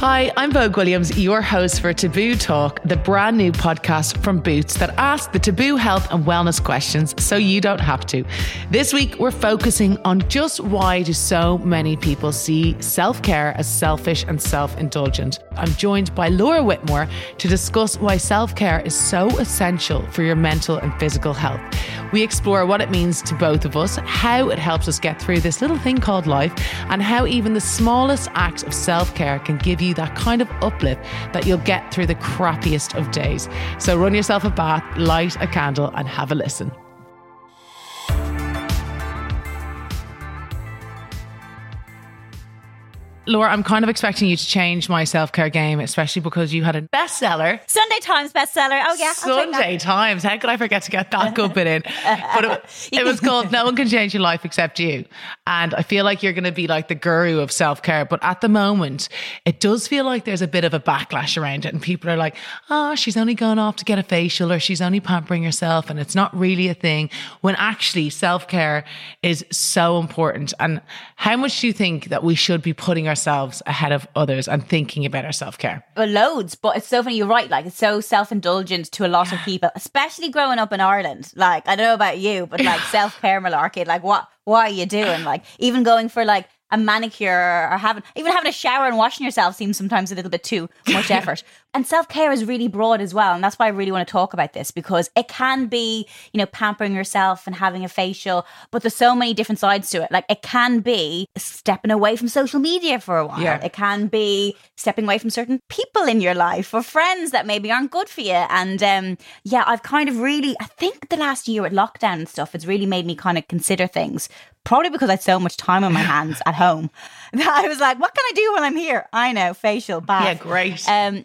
Hi, I'm Vogue Williams, your host for Taboo Talk, the brand new podcast from Boots that asks the taboo health and wellness questions so you don't have to. This week, we're focusing on just why do so many people see self-care as selfish and self-indulgent. I'm joined by Laura Whitmore to discuss why self-care is so essential for your mental and physical health. We explore what it means to both of us, how it helps us get through this little thing called life, and how even the smallest act of self-care can give you that kind of uplift that you'll get through the crappiest of days. So run yourself a bath, light a candle, and have a listen. Laura, I'm kind of expecting you to change my self care game, especially because you had a bestseller. Sunday Times bestseller. Oh yeah, Sunday Times. How could I forget to get that good bit in? But it, it was called "No One Can Change Your Life Except You," and I feel like you're going to be like the guru of self care. But at the moment, it does feel like there's a bit of a backlash around it, and people are like, "Oh, she's only gone off to get a facial, or she's only pampering herself, and it's not really a thing." When actually, self care is so important. And how much do you think that we should be putting our ourselves ahead of others and thinking about our self care. Well, loads, but it's so funny. You're right. Like it's so self indulgent to a lot of people, especially growing up in Ireland. Like I don't know about you, but like self care malarkey. Like what? What are you doing? Like even going for like a manicure or having even having a shower and washing yourself seems sometimes a little bit too much effort. and self-care is really broad as well. And that's why I really want to talk about this because it can be, you know, pampering yourself and having a facial, but there's so many different sides to it. Like it can be stepping away from social media for a while. Yeah. It can be stepping away from certain people in your life or friends that maybe aren't good for you. And um, yeah, I've kind of really I think the last year with lockdown and stuff, it's really made me kind of consider things probably because I had so much time on my hands at home that I was like, what can I do when I'm here? I know, facial, bath. Yeah, great. Um,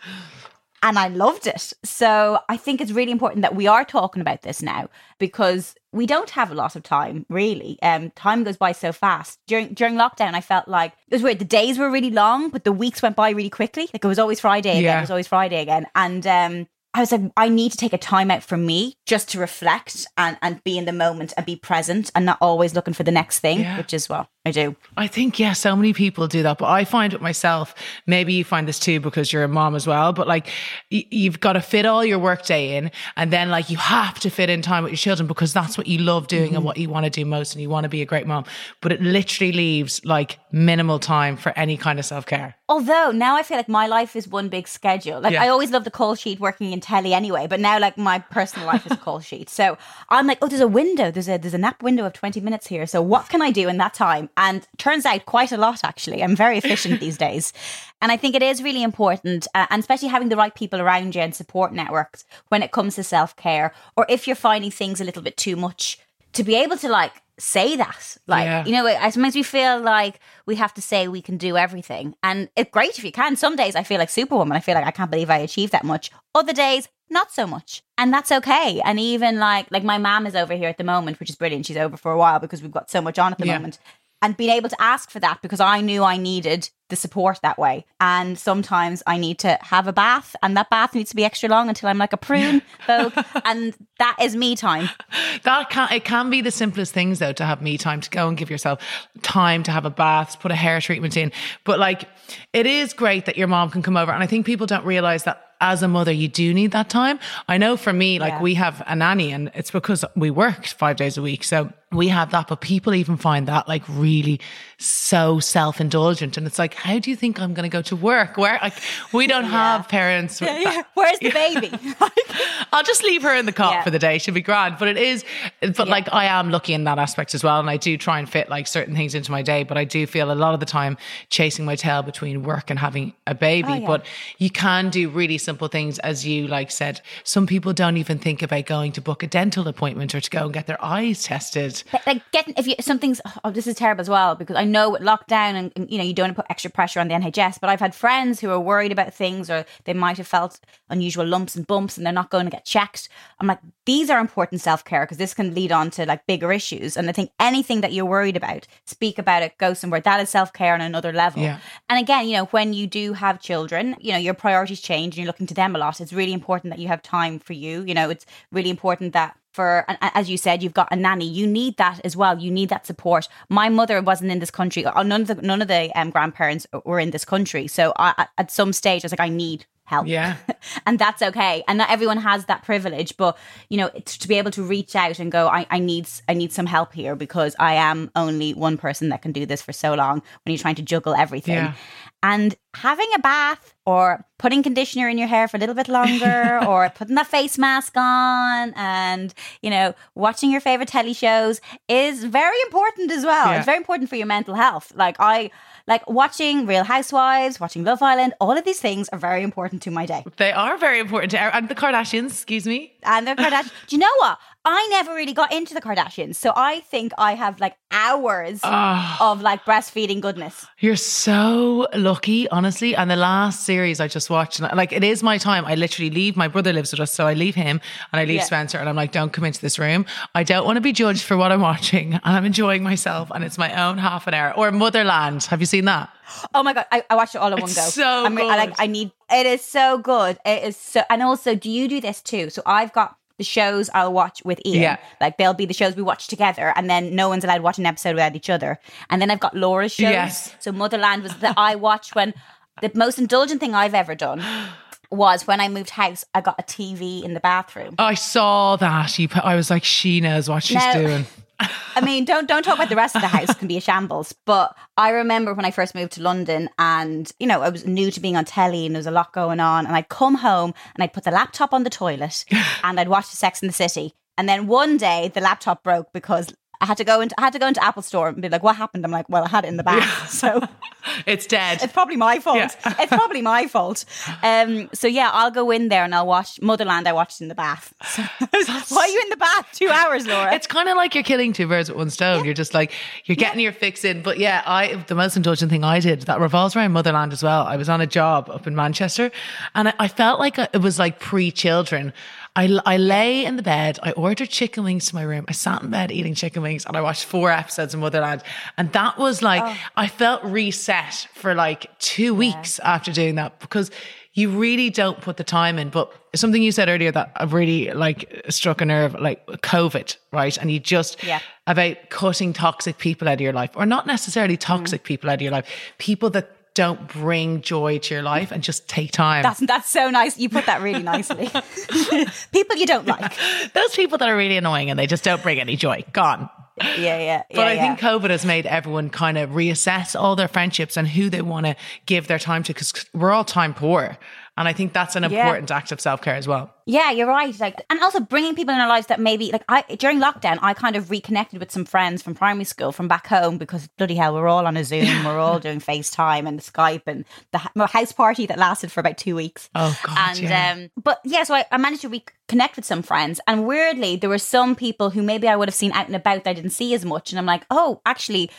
and I loved it. So I think it's really important that we are talking about this now because we don't have a lot of time, really. Um, time goes by so fast. During during lockdown, I felt like it was weird. The days were really long, but the weeks went by really quickly. Like it was always Friday again. Yeah. It was always Friday again, and um, I was like, I need to take a time out from me just to reflect and, and be in the moment and be present and not always looking for the next thing, yeah. which is well, I do. I think, yeah, so many people do that. But I find it myself, maybe you find this too because you're a mom as well, but like y- you've got to fit all your workday in and then like you have to fit in time with your children because that's what you love doing mm-hmm. and what you want to do most and you want to be a great mom. But it literally leaves like minimal time for any kind of self care. Although now I feel like my life is one big schedule. Like yeah. I always love the call sheet working in telly anyway, but now like my personal life is a call sheet. So I'm like, oh, there's a window. There's a there's a nap window of 20 minutes here. So what can I do in that time? And turns out quite a lot actually. I'm very efficient these days. And I think it is really important, uh, and especially having the right people around you and support networks when it comes to self care, or if you're finding things a little bit too much, to be able to like say that. Like, yeah. you know, it, sometimes we feel like we have to say we can do everything. And it's great if you can. Some days I feel like Superwoman. I feel like I can't believe I achieved that much. Other days, not so much. And that's okay. And even like like my mom is over here at the moment, which is brilliant. She's over for a while because we've got so much on at the yeah. moment and being able to ask for that because I knew I needed the support that way. And sometimes I need to have a bath, and that bath needs to be extra long until I'm like a prune, Vogue, and that is me time. That can it can be the simplest things though to have me time to go and give yourself time to have a bath, put a hair treatment in. But like, it is great that your mom can come over, and I think people don't realize that as a mother, you do need that time. I know for me, like yeah. we have a nanny and it's because we work five days a week. So we have that, but people even find that like really so self indulgent. And it's like, how do you think I'm going to go to work? Where, like, we don't yeah. have parents. Yeah, yeah. Where's the baby? I'll just leave her in the cot for the day. She'll be grand. But it is, but like, I am lucky in that aspect as well. And I do try and fit like certain things into my day, but I do feel a lot of the time chasing my tail between work and having a baby. Oh, but you can do really simple things, as you like said. Some people don't even think about going to book a dental appointment or to go and get their eyes tested like getting if you something's oh this is terrible as well because I know with lockdown and, and, you know you don't put extra pressure on the NHS but I've had friends who are worried about things or they might have felt unusual lumps and bumps and they're not going to get checked. I'm like these are important self-care because this can lead on to like bigger issues. And I think anything that you're worried about speak about it go somewhere. That is self-care on another level. Yeah. and again you know when you do have children you know your priorities change and you're looking to them a lot. It's really important that you have time for you. You know it's really important that for as you said you've got a nanny. You need that as well. You need that support. My mother wasn't in this country none of the none of the um, grandparents were in this country. So I, at some stage i was like i need help yeah and that's okay and not everyone has that privilege but you know to be able to reach out and go I, I need i need some help here because i am only one person that can do this for so long when you're trying to juggle everything yeah. And having a bath or putting conditioner in your hair for a little bit longer or putting that face mask on and, you know, watching your favorite telly shows is very important as well. Yeah. It's very important for your mental health. Like I like watching Real Housewives, watching Love Island, all of these things are very important to my day. They are very important to and the Kardashians, excuse me. And the Kardashians. Do you know what? I never really got into the Kardashians. So I think I have like hours oh, of like breastfeeding goodness. You're so lucky, honestly. And the last series I just watched, like it is my time. I literally leave. My brother lives with us. So I leave him and I leave yeah. Spencer and I'm like, don't come into this room. I don't want to be judged for what I'm watching. And I'm enjoying myself. And it's my own half an hour. Or Motherland. Have you seen that? Oh my God. I, I watched it all in it's one go. So I mean, I like, I need, it is so good. It is so, and also, do you do this too? So I've got, the shows I'll watch with Iain. Yeah. Like they'll be the shows we watch together and then no one's allowed to watch an episode without each other. And then I've got Laura's shows. Yes. So Motherland was that I watched when the most indulgent thing I've ever done was when I moved house, I got a TV in the bathroom. I saw that. You put, I was like, she knows what she's now, doing. I mean, don't don't talk about the rest of the house can be a shambles. But I remember when I first moved to London, and you know, I was new to being on telly, and there was a lot going on. And I'd come home and I'd put the laptop on the toilet, and I'd watch Sex in the City. And then one day the laptop broke because I had to go into I had to go into Apple Store and be like, "What happened?" I'm like, "Well, I had it in the bath, yeah. so it's dead. It's probably my fault. Yeah. it's probably my fault." Um, so yeah, I'll go in there and I'll watch Motherland. I watched in the bath. So, why are you in the bath two hours, Laura? It's kind of like you're killing two birds with one stone. Yeah. You're just like you're getting your fix in. But yeah, I the most indulgent thing I did that revolves around Motherland as well. I was on a job up in Manchester, and I, I felt like it was like pre children I, I lay in the bed. I ordered chicken wings to my room. I sat in bed eating chicken wings and I watched four episodes of Motherland. And that was like, oh. I felt reset for like two weeks yeah. after doing that because you really don't put the time in. But something you said earlier that I've really like struck a nerve, like COVID, right? And you just yeah. about cutting toxic people out of your life, or not necessarily toxic mm. people out of your life, people that don't bring joy to your life and just take time. That's that's so nice. You put that really nicely. people you don't like. Those people that are really annoying and they just don't bring any joy. Gone. Yeah, yeah. yeah but I yeah. think COVID has made everyone kind of reassess all their friendships and who they want to give their time to because we're all time poor. And I think that's an important yeah. act of self care as well. Yeah, you're right. Like, and also bringing people in our lives that maybe, like, I during lockdown, I kind of reconnected with some friends from primary school from back home because bloody hell, we're all on a Zoom, we're all doing FaceTime and Skype and the house party that lasted for about two weeks. Oh God! And yeah. um, but yeah, so I, I managed to reconnect with some friends, and weirdly, there were some people who maybe I would have seen out and about that I didn't see as much, and I'm like, oh, actually,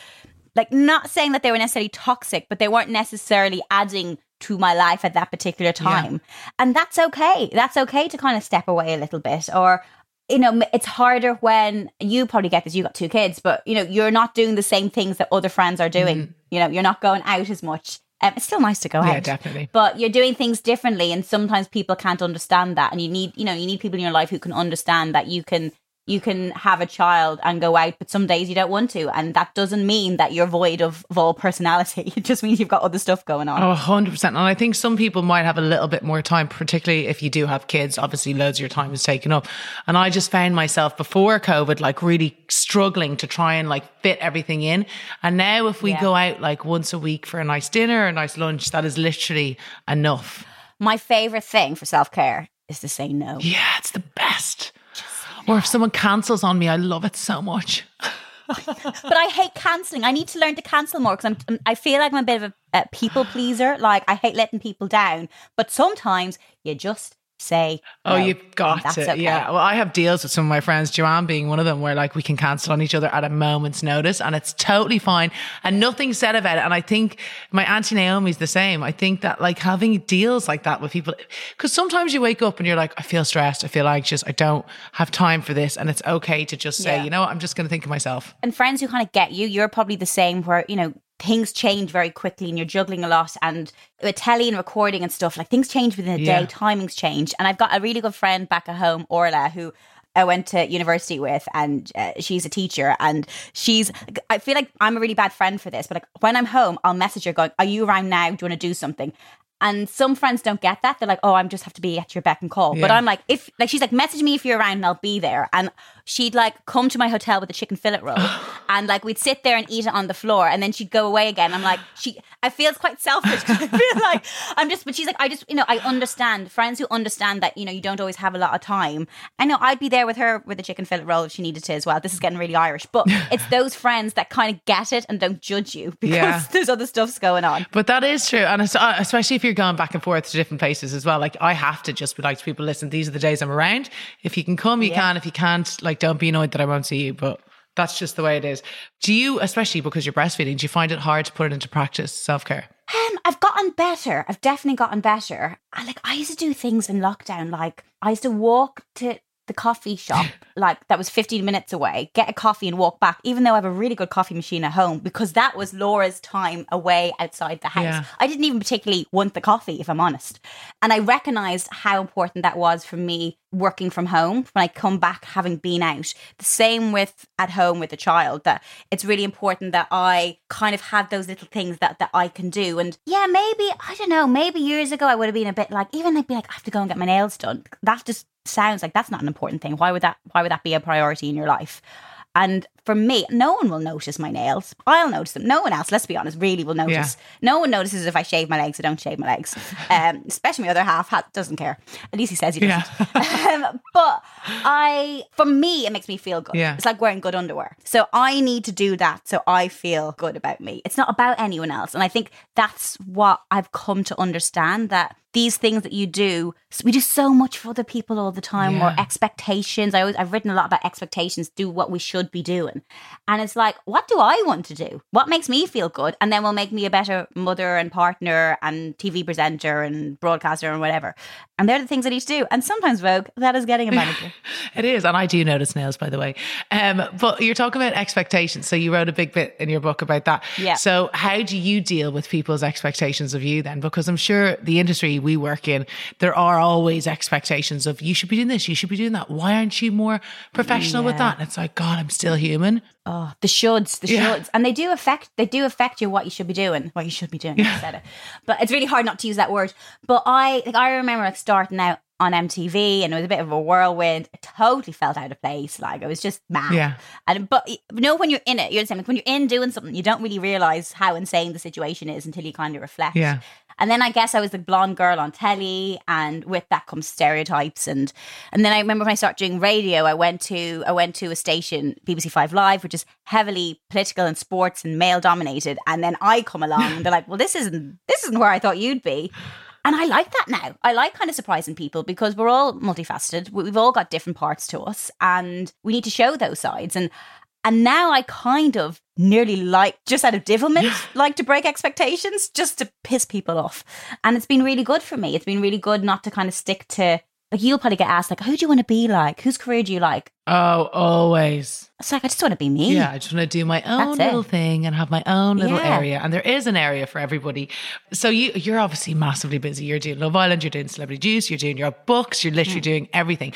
like not saying that they were necessarily toxic, but they weren't necessarily adding to my life at that particular time. Yeah. And that's okay. That's okay to kind of step away a little bit or you know, it's harder when you probably get this. You got two kids, but you know, you're not doing the same things that other friends are doing. Mm. You know, you're not going out as much. Um, it's still nice to go yeah, out, yeah, definitely. But you're doing things differently, and sometimes people can't understand that. And you need, you know, you need people in your life who can understand that you can you can have a child and go out, but some days you don't want to. And that doesn't mean that you're void of, of all personality. It just means you've got other stuff going on. Oh, 100%. And I think some people might have a little bit more time, particularly if you do have kids. Obviously, loads of your time is taken up. And I just found myself before COVID, like really struggling to try and like fit everything in. And now if we yeah. go out like once a week for a nice dinner, a nice lunch, that is literally enough. My favorite thing for self care is to say no. Yeah, it's the best. Or if someone cancels on me, I love it so much. but I hate canceling. I need to learn to cancel more because I'm. I feel like I'm a bit of a, a people pleaser. Like I hate letting people down. But sometimes you just say oh no, you've got to okay. yeah. Well i have deals with some of my friends joanne being one of them where like we can cancel on each other at a moment's notice and it's totally fine and nothing said about it and i think my auntie naomi's the same. I think that like having deals like that with people because sometimes you wake up and you're like i feel stressed i feel anxious i don't have time for this and it's okay to just say yeah. you know what? I'm just going to think of myself. And friends who kind of get you you're probably the same where you know things change very quickly and you're juggling a lot and with telly and recording and stuff like things change within a yeah. day timings change and i've got a really good friend back at home orla who I went to university with, and uh, she's a teacher, and she's. I feel like I'm a really bad friend for this, but like when I'm home, I'll message her going, "Are you around now? Do you want to do something?" And some friends don't get that. They're like, "Oh, I'm just have to be at your beck and call." Yeah. But I'm like, if like she's like, message me if you're around, and I'll be there. And she'd like come to my hotel with a chicken fillet roll, and like we'd sit there and eat it on the floor, and then she'd go away again. I'm like, she. I feel it's quite selfish. I feel like I'm just, but she's like, I just, you know, I understand friends who understand that you know you don't always have a lot of time. I know I'd be there with her with a chicken fillet roll if she needed to as well. This is getting really Irish, but it's those friends that kind of get it and don't judge you because yeah. there's other stuff's going on. But that is true, and uh, especially if you're going back and forth to different places as well. Like I have to just be like to people, listen, these are the days I'm around. If you can come, you yeah. can. If you can't, like don't be annoyed that I won't see you. But that's just the way it is. Do you, especially because you're breastfeeding, do you find it hard to put it into practice, self care? Um, I've gotten better. I've definitely gotten better. I like I used to do things in lockdown. Like I used to walk to the coffee shop, like that was 15 minutes away, get a coffee and walk back, even though I have a really good coffee machine at home, because that was Laura's time away outside the house. Yeah. I didn't even particularly want the coffee, if I'm honest. And I recognized how important that was for me working from home when I come back having been out. The same with at home with a child, that it's really important that I kind of have those little things that, that I can do. And yeah, maybe, I don't know, maybe years ago I would have been a bit like, even like be like, I have to go and get my nails done. That just sounds like that's not an important thing. Why would that why would that be a priority in your life? And for me, no one will notice my nails. I'll notice them. No one else, let's be honest, really will notice. Yeah. No one notices if I shave my legs or don't shave my legs. Um, especially my other half doesn't care. At least he says he doesn't. Yeah. um, but I, for me, it makes me feel good. Yeah. It's like wearing good underwear. So I need to do that so I feel good about me. It's not about anyone else. And I think that's what I've come to understand that these things that you do we do so much for other people all the time yeah. or expectations i always i've written a lot about expectations do what we should be doing and it's like what do i want to do what makes me feel good and then will make me a better mother and partner and tv presenter and broadcaster and whatever and they're the things I need to do. And sometimes, Vogue, that is getting a manager. it is. And I do notice nails, by the way. Um, but you're talking about expectations. So you wrote a big bit in your book about that. Yeah. So how do you deal with people's expectations of you then? Because I'm sure the industry we work in, there are always expectations of you should be doing this, you should be doing that. Why aren't you more professional yeah. with that? And it's like, God, I'm still human. Oh, the shoulds, the yeah. shoulds, and they do affect. They do affect you. What you should be doing. What you should be doing. Yeah. I said it, but it's really hard not to use that word. But I, like, I remember like starting out on MTV, and it was a bit of a whirlwind. It totally felt out of place. Like I was just mad. Yeah. And but you know when you're in it, you're the same. Like when you're in doing something, you don't really realize how insane the situation is until you kind of reflect. Yeah. And then I guess I was the blonde girl on telly, and with that comes stereotypes. And and then I remember when I started doing radio, I went to I went to a station, BBC Five Live, which is heavily political and sports and male dominated. And then I come along, and they're like, "Well, this isn't this isn't where I thought you'd be." And I like that now. I like kind of surprising people because we're all multifaceted. We've all got different parts to us, and we need to show those sides. And and now I kind of nearly like, just out of devilment, like to break expectations just to piss people off. And it's been really good for me. It's been really good not to kind of stick to, like, you'll probably get asked, like, who do you want to be like? Whose career do you like? Oh, always. It's like, I just want to be me. Yeah, I just want to do my own little thing and have my own little yeah. area. And there is an area for everybody. So you, you're obviously massively busy. You're doing Love Island, you're doing Celebrity Juice, you're doing your books, you're literally mm. doing everything.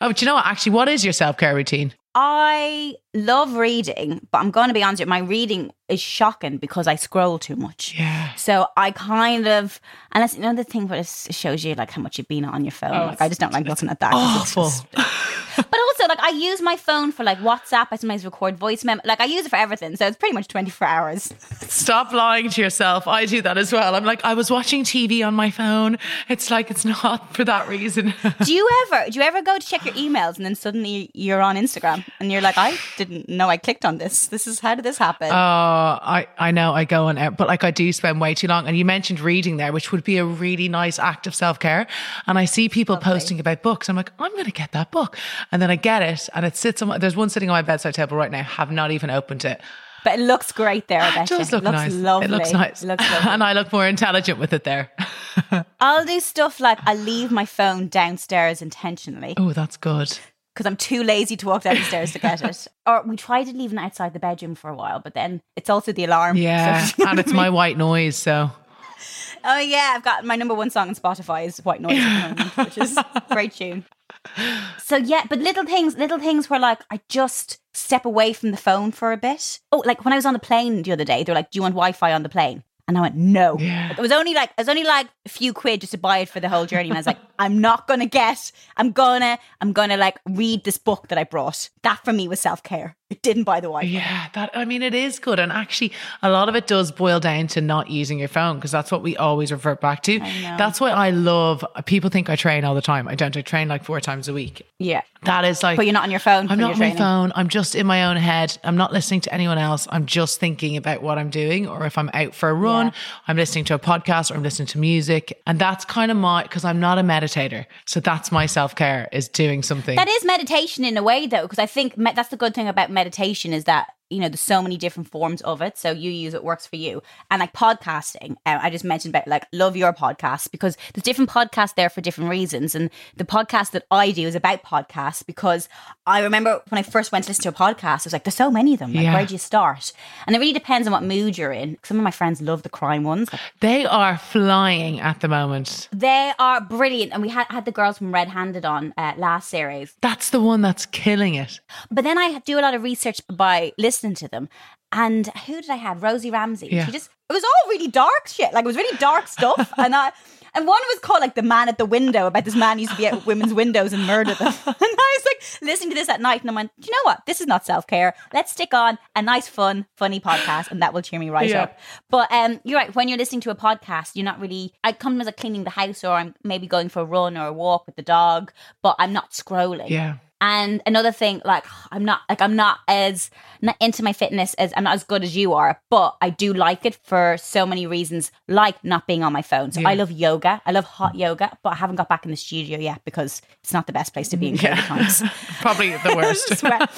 Oh, but you know what? Actually, what is your self care routine? I love reading, but I'm going to be honest, my reading is shocking because I scroll too much. Yeah. So I kind of, and that's another thing, but it shows you like how much you've been on your phone. Oh, like I just don't like looking at that. Awful. Just, but also, like I use my phone for like WhatsApp. I sometimes record voice memo. Like I use it for everything, so it's pretty much 24 hours. Stop lying to yourself. I do that as well. I'm like, I was watching TV on my phone. It's like it's not for that reason. do you ever? Do you ever go to check your emails and then suddenly you're on Instagram and you're like, I didn't know I clicked on this. This is how did this happen? Oh, I I know I go on, it, but like I do spend way too long. And you mentioned reading there, which would be a really nice act of self care. And I see people Lovely. posting about books. I'm like, I'm going to get that book, and then I get it, and it sits on. My, There's one sitting on my bedside table right now. Have not even opened it. But it looks great there. It does look it looks nice. Lovely. It looks nice. It looks and I look more intelligent with it there. I'll do stuff like I leave my phone downstairs intentionally. Oh, that's good because I'm too lazy to walk down the stairs to get it. Or we tried to leave it outside the bedroom for a while, but then it's also the alarm. Yeah, so and it's my white noise, so. Oh yeah, I've got my number one song on Spotify is White Noise, moment, which is great tune. so yeah, but little things, little things were like I just step away from the phone for a bit. Oh, like when I was on the plane the other day, they're like, "Do you want Wi-Fi on the plane?" And I went, no. Yeah. It was only like it was only like a few quid just to buy it for the whole journey. And I was like, I'm not gonna get, I'm gonna, I'm gonna like read this book that I brought. That for me was self care. It didn't buy the Wi-Fi. Yeah, that I mean, it is good, and actually, a lot of it does boil down to not using your phone because that's what we always revert back to. That's why I love. People think I train all the time. I don't. I train like four times a week. Yeah. That is like. But you're not on your phone. I'm not on my phone. I'm just in my own head. I'm not listening to anyone else. I'm just thinking about what I'm doing, or if I'm out for a run, Yeah. I'm listening to a podcast or I'm listening to music, and that's kind of my because I'm not a meditator. So that's my self care is doing something. That is meditation in a way, though, because I think me- that's the good thing about meditation is that you know there's so many different forms of it. So you use it works for you, and like podcasting. Uh, I just mentioned about like love your podcast because there's different podcasts there for different reasons, and the podcast that I do is about podcasts because I remember when I first went to listen to a podcast, I was like, there's so many of them. Like, Yeah. where do you start? And it really depends on what mood you're in. Some of my friends love the crime ones. Like, they are flying at the moment. they are brilliant, and we had had the girls from Red Handed on uh, last series. That's the one that's killing it. But then I do a lot of research by listening to them. And who did I have? Rosie Ramsey. Yeah. She just it was all really dark shit. Like it was really dark stuff. and I and one was called like the man at the window about this man used to be at women's windows and murder them. And I was like listening to this at night and I went, Do you know what? This is not self care. Let's stick on a nice, fun, funny podcast and that will cheer me right Yeah. up. But um, you're right. When you're listening to a podcast, you're not really. I come as a cleaning the house, or I'm maybe going for a run or a walk with the dog, but I'm not scrolling. Yeah. And another thing, like I'm not like I'm not as not into my fitness as I'm not as good as you are, but I do like it for so many reasons, like not being on my phone. So Yeah. I love yoga. I love hot yoga, but I haven't got back in the studio yet because it's not the best place to be in COVID times. Probably the worst. Sweat,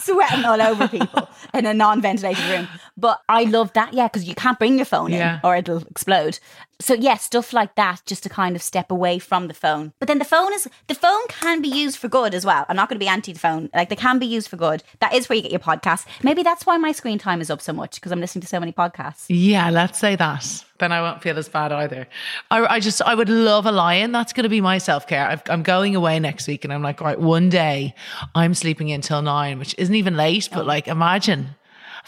sweating all over people in a non-ventilated room. But I love that, yeah, because you can't bring your phone Yeah. in or it'll explode. So yeah, stuff like that, just to kind of step away from the phone. But then the phone is the phone can be used for good as well. I'm not going to be anti the phone. Like they can be used for good. That is where you get your podcasts. Maybe that's why my screen time is up so much because I'm listening to so many podcasts. Yeah, let's say that. Then I won't feel as bad either. I, I just, I would love a lion. That's going to be my self care. I'm going away next week and I'm like, right, one day I'm sleeping in till nine, which isn't even late, but like, imagine,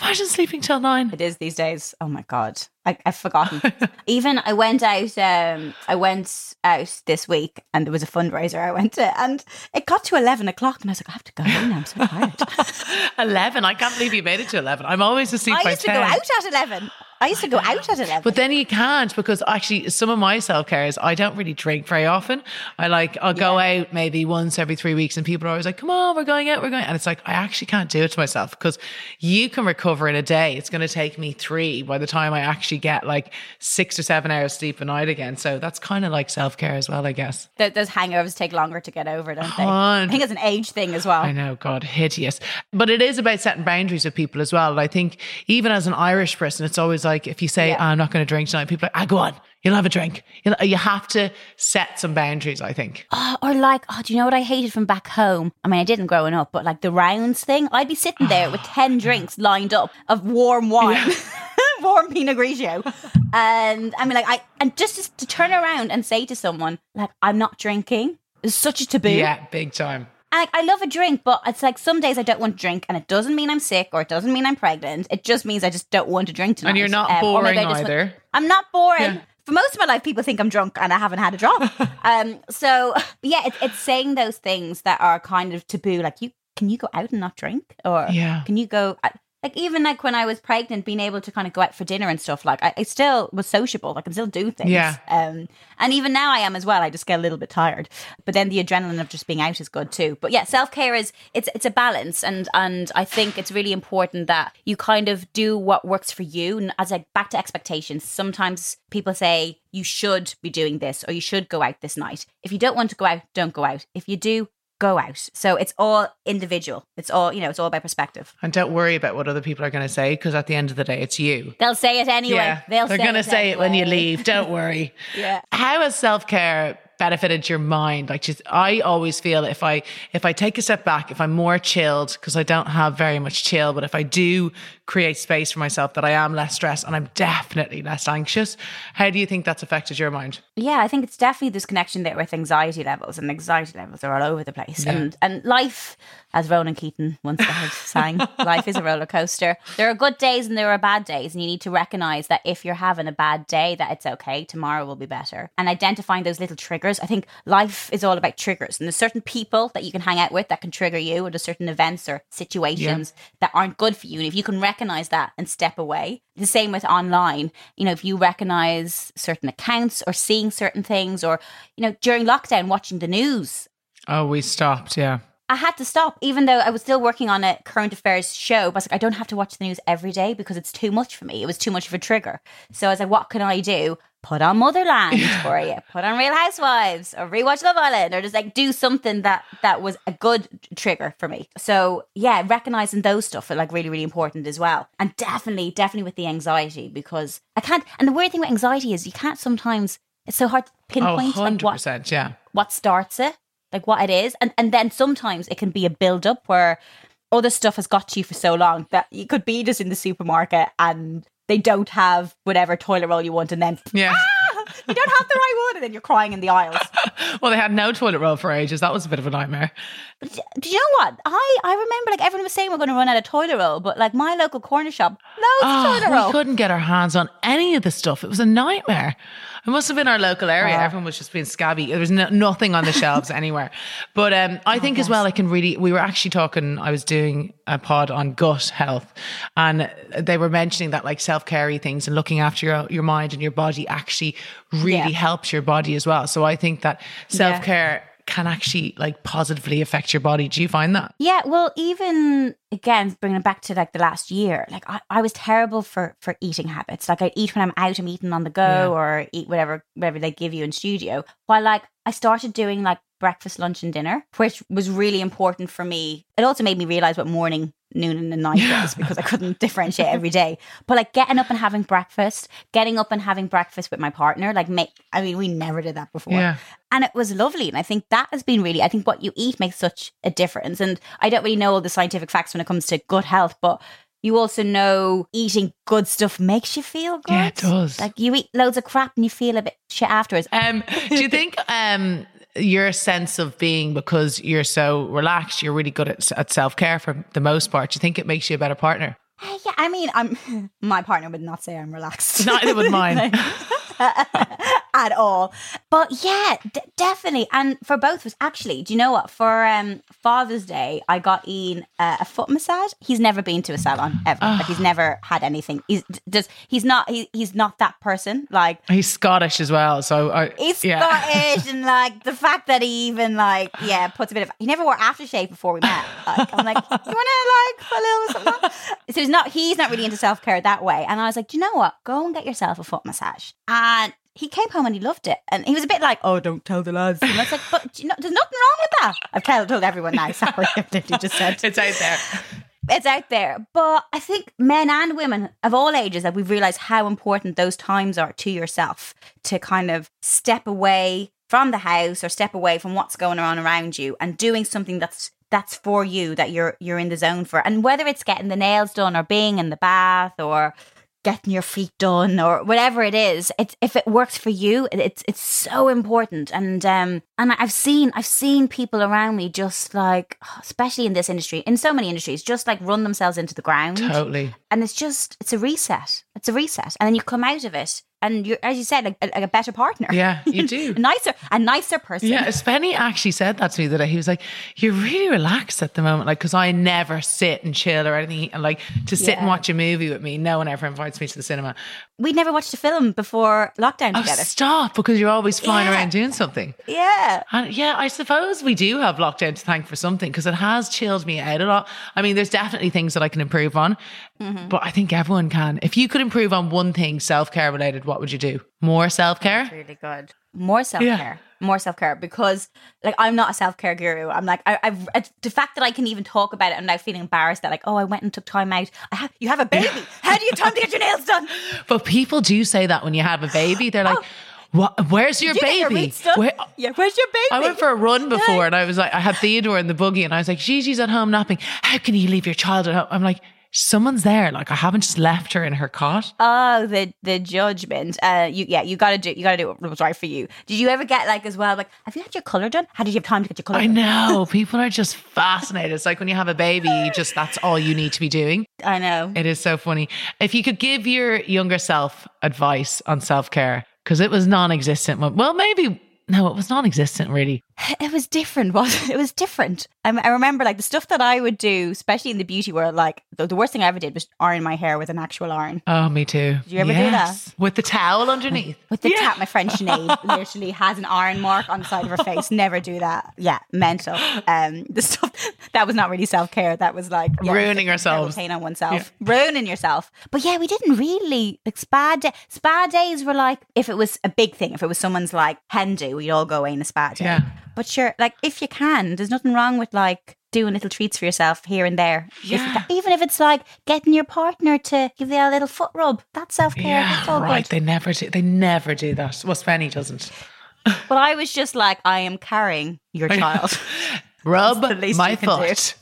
imagine sleeping till nine. It is these days. Oh my god, I, I've forgotten. Even I went out. Um, I went out this week, and there was a fundraiser I went to, and it got to eleven o'clock, and I was like, I have to go home now. I'm so tired. 11. I can't believe you made it to 11. I'm always asleep I by used to 10. go out at eleven. I used to go out at eleven. But then you can't because actually some of my self care is I don't really drink very often. I like I'll go out maybe once every three weeks and people are always like, Come on, we're going out, we're going and it's like I actually can't do it to myself because you can recover in a day. It's gonna take me three by the time I actually get like six or seven hours sleep a night again. So that's kind of like self care as well, I guess. Th- those hangovers take longer to get over, don't they? I think it's an age thing as well. I know, God, hideous. But it is about setting boundaries with people as well. And I think even as an Irish person, it's always like if you say, Yeah. "Ah, I'm not going to drink tonight, people are like, ah, go on, you'll have a drink. You, know, you have to set some boundaries, I think. Oh, or like, oh, do you know what I hated from back home? I mean, I didn't growing up, but like the rounds thing, I'd be sitting there with 10 drinks lined up of warm wine, warm Pinot Grigio. And I mean, like, I, and just to, to turn around and say to someone, like, I'm not drinking is such a taboo. Yeah, big time. And like, I love a drink, but it's like some days I don't want to drink, and it doesn't mean I'm sick or it doesn't mean I'm pregnant. It just means I just don't want to drink tonight. And you're not Um, boring I just want- either. I'm not boring. Yeah. For most of my life, people think I'm drunk and I haven't had a drop. um, so yeah, it's it's saying those things that are kind of taboo. Like you, can you go out and not drink, or Yeah. can you go? Like even like when I was pregnant, being able to kind of go out for dinner and stuff. Like I, I still was sociable. I can still do things. Yeah. Um, and even now I am as well. I just get a little bit tired, but then the adrenaline of just being out is good too. But yeah, self care is it's it's a balance, and and I think it's really important that you kind of do what works for you. And as like back to expectations, sometimes people say you should be doing this or you should go out this night. If you don't want to go out, don't go out. If you do, go out. So it's all individual. It's all you know. It's all about perspective. And don't worry about what other people are going to say because at the end of the day, it's you. They'll say it anyway. Yeah, They'll they're say going to it say it when you leave. Don't worry. Yeah. How has self care benefited your mind? Like, just, I always feel if I if I take a step back, if I'm more chilled because I don't have very much chill, but if I do create space for myself, that I am less stressed and I'm definitely less anxious. How do you think that's affected your mind? Yeah, I think it's definitely this connection there with anxiety levels, and anxiety levels are all over the place. Yeah. And and life, as Ronan Keating once sang, life is a roller coaster. There are good days and there are bad days, and you need to recognize that if you're having a bad day, that it's okay. Tomorrow will be better. And identifying those little triggers. I think life is all about triggers, and there's certain people that you can hang out with that can trigger you, or there's certain events or situations yeah. that aren't good for you. And if you can recognize that and step away, the same with online. You know, if you recognize certain accounts or seeing certain things, or you know, during lockdown, watching the news. Oh, we stopped. Yeah. I had to stop, even though I was still working on a current affairs show. But I was like, I don't have to watch the news every day because it's too much for me. It was too much of a trigger. So I was like, what can I do? Put on Motherland for you. Put on Real Housewives or rewatch Love Island or just like do something that that was a good trigger for me. So yeah, recognizing those stuff are like really, really important as well. And definitely, definitely with the anxiety because I can't. And the weird thing with anxiety is you can't sometimes. It's so hard to pinpoint oh, 100%, like what, yeah. what starts it like what it is. And and then sometimes it can be a build up where other stuff has got to you for so long that you could be just in the supermarket and they don't have whatever toilet roll you want and then yeah. Ah, you don't have the right one and then you're crying in the aisles. well, they had no toilet roll for ages. That was a bit of a nightmare. But do you know what? I, I remember like everyone was saying we're going to run out of toilet roll, but like my local corner shop, no oh, toilet roll. We couldn't get our hands on any of the stuff. It was a nightmare. It must have been our local area. Oh. Everyone was just being scabby. There was no, nothing on the shelves anywhere. But um, I oh, think yes. as well, I can really. We were actually talking. I was doing a pod on gut health, and they were mentioning that like self carey things and looking after your your mind and your body actually really yeah. helps your body as well. So I think that self care. Yeah can actually like positively affect your body. Do you find that? Yeah. Well, even again, bringing it back to like the last year, like I, I was terrible for for eating habits. Like I eat when I'm out, I'm eating on the go, yeah. or eat whatever whatever they give you in studio. While like I started doing like breakfast, lunch, and dinner, which was really important for me. It also made me realize what morning noon and the night yeah. was because I couldn't differentiate every day. But like getting up and having breakfast, getting up and having breakfast with my partner, like make I mean, we never did that before. Yeah. And it was lovely. And I think that has been really I think what you eat makes such a difference. And I don't really know all the scientific facts when it comes to gut health, but you also know eating good stuff makes you feel good. Yeah, it does. Like you eat loads of crap and you feel a bit shit afterwards. Um, do you think um your sense of being because you're so relaxed, you're really good at, at self care for the most part. Do you think it makes you a better partner? Yeah, I mean, I'm my partner would not say I'm relaxed. Neither would mine. at all. But yeah, d- definitely. And for both of us, actually, do you know what? For um, Father's Day, I got Iain uh, a foot massage. He's never been to a salon ever. like he's never had anything. He's just he's not he, he's not that person. Like he's Scottish as well, so I, he's yeah. Scottish, and like the fact that he even like yeah puts a bit of he never wore aftershave before we met. Like I'm like you want to like a little something. So he's not he's not really into self care that way. And I was like, do you know what? Go and get yourself a foot massage. And he came home and he loved it. And he was a bit like, oh, don't tell the lads. And I was like, but you know, there's nothing wrong with that. I've told, told everyone now. Sorry, I just said. It's out there. It's out there. But I think men and women of all ages that we've realized how important those times are to yourself to kind of step away from the house or step away from what's going on around you and doing something that's that's for you that you're you're in the zone for and whether it's getting the nails done or being in the bath or getting your feet done or whatever it is it's if it works for you it's it's so important. And um and i've seen i've seen people around me just like especially in this industry in so many industries just like run themselves into the ground. Totally. And it's just it's a reset. It's a reset. And then you come out of it and you're as you said like a, a better partner. Yeah you do. A nicer a nicer person. Yeah Spenny actually said that to me that he was like you're really relaxed at the moment like because I never sit and chill or anything and like to sit yeah. and watch a movie with me no one ever invites me to the cinema. We never watched a film before lockdown oh, together. stop because you're always flying yeah. around doing something. Yeah. And yeah I suppose we do have lockdown to thank for something because it has chilled me out a lot. I mean there's definitely things that I can improve on mm-hmm. but I think everyone can. If you could improve on one thing self-care related what would you do? More self care? Really good. More self care. Yeah. More self care because, like, I'm not a self care guru. I'm like, I, have the fact that I can even talk about it, and I'm now feeling embarrassed that, like, oh, I went and took time out. I have, you have a baby. How do you time to get your nails done? But people do say that when you have a baby, they're like, oh What? Where's your you get your baby? Where- yeah, where's your baby? I went for a run before and I was like, I had Theodore in the buggy and I was like, Gigi's at home napping. How can you leave your child at home? I'm like, someone's there. Like, I haven't just left her in her cot. Oh, the the judgment. Uh, you yeah, you gotta do you gotta do what was right for you. Did you ever get like as well? Like, have you had your color done? How did you have time to get your color? I done? know. People are just fascinated. It's like when you have a baby, just that's all you need to be doing. I know. It is so funny. If you could give your younger self advice on self care, because it was non existent. Well, maybe, no, it was non existent really. It was different. Was it was different. I, I remember like the stuff that I would do, especially in the beauty world. Like the, the worst thing I ever did was iron my hair with an actual iron. Oh, me too. Did you ever do that? With the towel underneath. With the Yeah. tap, my friend Sinead literally has an iron mark on the side of her face. Never do that. Yeah, mental. Um, the stuff that was not really self care. That was like yeah, Ruining ourselves. pain on oneself, ruining yourself. But yeah, we didn't really like spa day. Spa days were like if it was a big thing. If it was someone's like hen do, we'd all go away in a spa day. Yeah. But sure, like if you can, there's nothing wrong with like doing little treats for yourself here and there. If Yeah. can- even if it's like getting your partner to give you a little foot rub. That's self care. Yeah, right. good. They never do. They never do that. Well, Spenny doesn't. But I was just like, I am carrying your child. Rub my foot.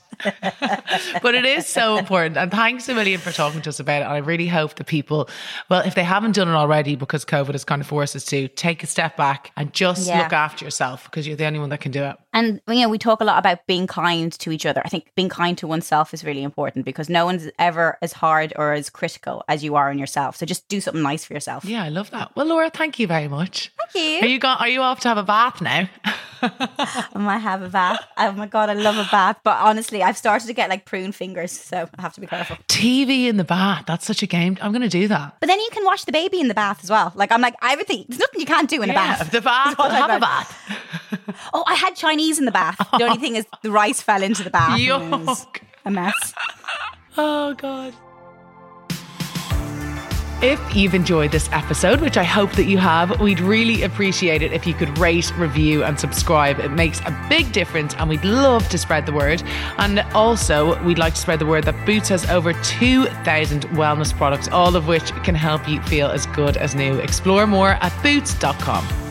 But it is so important. And thanks a million for talking to us about it. And I really hope that people, well, if they haven't done it already because COVID has kind of forced us to, take a step back and just Yeah. look after yourself because you're the only one that can do it. And you know, we talk a lot about being kind to each other. I think being kind to oneself is really important because no one's ever as hard or as critical as you are on yourself. So just do something nice for yourself. Yeah, I love that. Well, Laura, thank you very much. Thank you. Are you. go- Are you off to have a bath now? I might have a bath. Oh my god, I love a bath. But honestly, I've started to get like prune fingers, so I have to be careful. TV in the bath. That's such a game. I'm going to do that. But then you can watch the baby in the bath as well. Like I'm like everything. There's nothing you can't do in a Yeah, bath. the bath. Have a bath. Oh, I had Chinese in the bath. The only thing is the rice fell into the bath. and it was Yuck. A mess. Oh, God. If you've enjoyed this episode, which I hope that you have, we'd really appreciate it if you could rate, review, and subscribe. It makes a big difference, and we'd love to spread the word. And also, we'd like to spread the word that Boots has over 2,000 wellness products, all of which can help you feel as good as new. Explore more at boots.com.